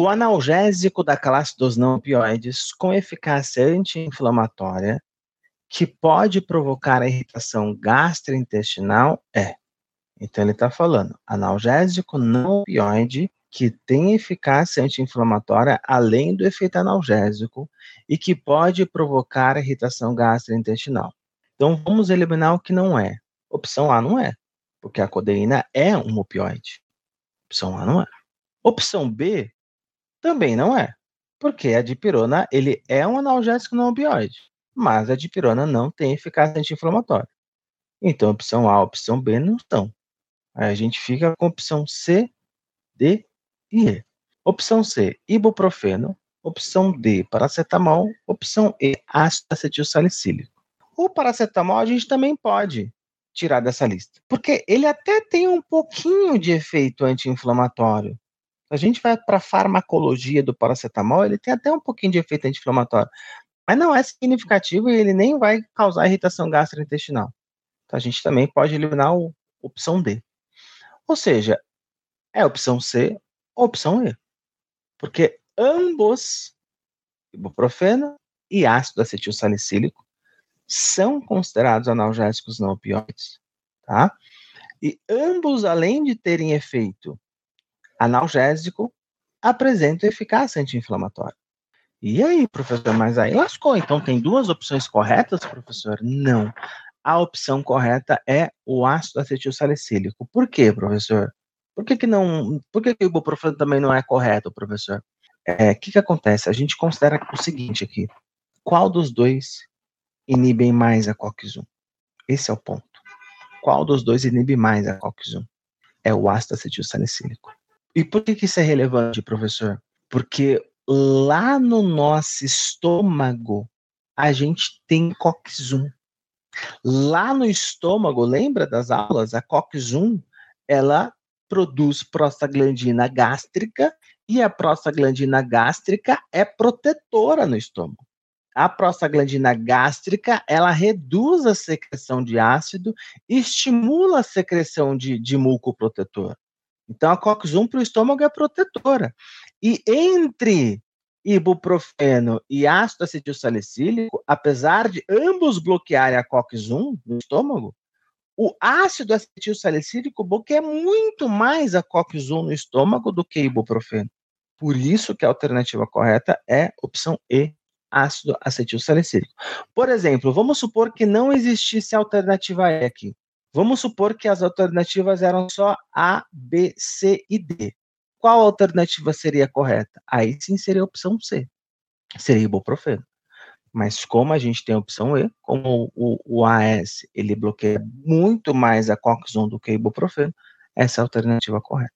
O analgésico da classe dos não opioides com eficácia anti-inflamatória que pode provocar a irritação gastrointestinal é. Então ele está falando analgésico não opioide que tem eficácia anti-inflamatória além do efeito analgésico e que pode provocar irritação gastrointestinal. Então vamos eliminar o que não é. Opção A não é, porque a codeína é um opioide. Opção A não é. Opção B também não é, porque a dipirona ele é um analgésico não opioide, mas a dipirona não tem eficácia anti-inflamatória. Então opção A, opção B não estão. Aí a gente fica com opção C, D e E. Opção C, ibuprofeno. Opção D, paracetamol. Opção E, ácido acetil salicílico. O paracetamol a gente também pode tirar dessa lista, porque ele até tem um pouquinho de efeito anti-inflamatório. A gente vai para a farmacologia do paracetamol, ele tem até um pouquinho de efeito anti-inflamatório, mas não é significativo e ele nem vai causar irritação gastrointestinal. Então a gente também pode eliminar a opção D. Ou seja, é opção C ou opção E. Porque ambos, ibuprofeno e ácido acetil salicílico, são considerados analgésicos não opioides, tá? E ambos, além de terem efeito analgésico, apresentam eficácia anti-inflamatória. E aí, professor, mas aí lascou. Então tem duas opções corretas, professor? Não. A opção correta é o ácido acetil salicílico. Por quê, professor? Por que, que não. Por que, que o ibuprofeno também não é correto, professor? O é, que, que acontece? A gente considera o seguinte aqui: qual dos dois inibem mais a COX-1? Esse é o ponto. Qual dos dois inibe mais a COX-1? É o ácido acetil salicílico. E por que, isso é relevante, professor? Porque lá no nosso estômago a gente tem COX-1. Lá no estômago, lembra das aulas? A COX-1, ela produz prostaglandina gástrica e a prostaglandina gástrica é protetora no estômago. A prostaglandina gástrica, ela reduz a secreção de ácido e estimula a secreção de, de muco protetor. Então, a COX-1 para o estômago é protetora. E entre ibuprofeno e ácido acetilsalicílico, apesar de ambos bloquearem a COX-1 no estômago, o ácido acetilsalicílico bloqueia muito mais a COX-1 no estômago do que ibuprofeno. Por isso que a alternativa correta é opção E, ácido acetilsalicílico. Por exemplo, vamos supor que não existisse alternativa E aqui. Vamos supor que as alternativas eram só A, B, C e D. Qual alternativa seria correta? Aí sim seria a opção C. Seria ibuprofeno. Mas como a gente tem a opção E, como o, o AS ele bloqueia muito mais a COX-1 do que ibuprofeno, essa é a alternativa correta.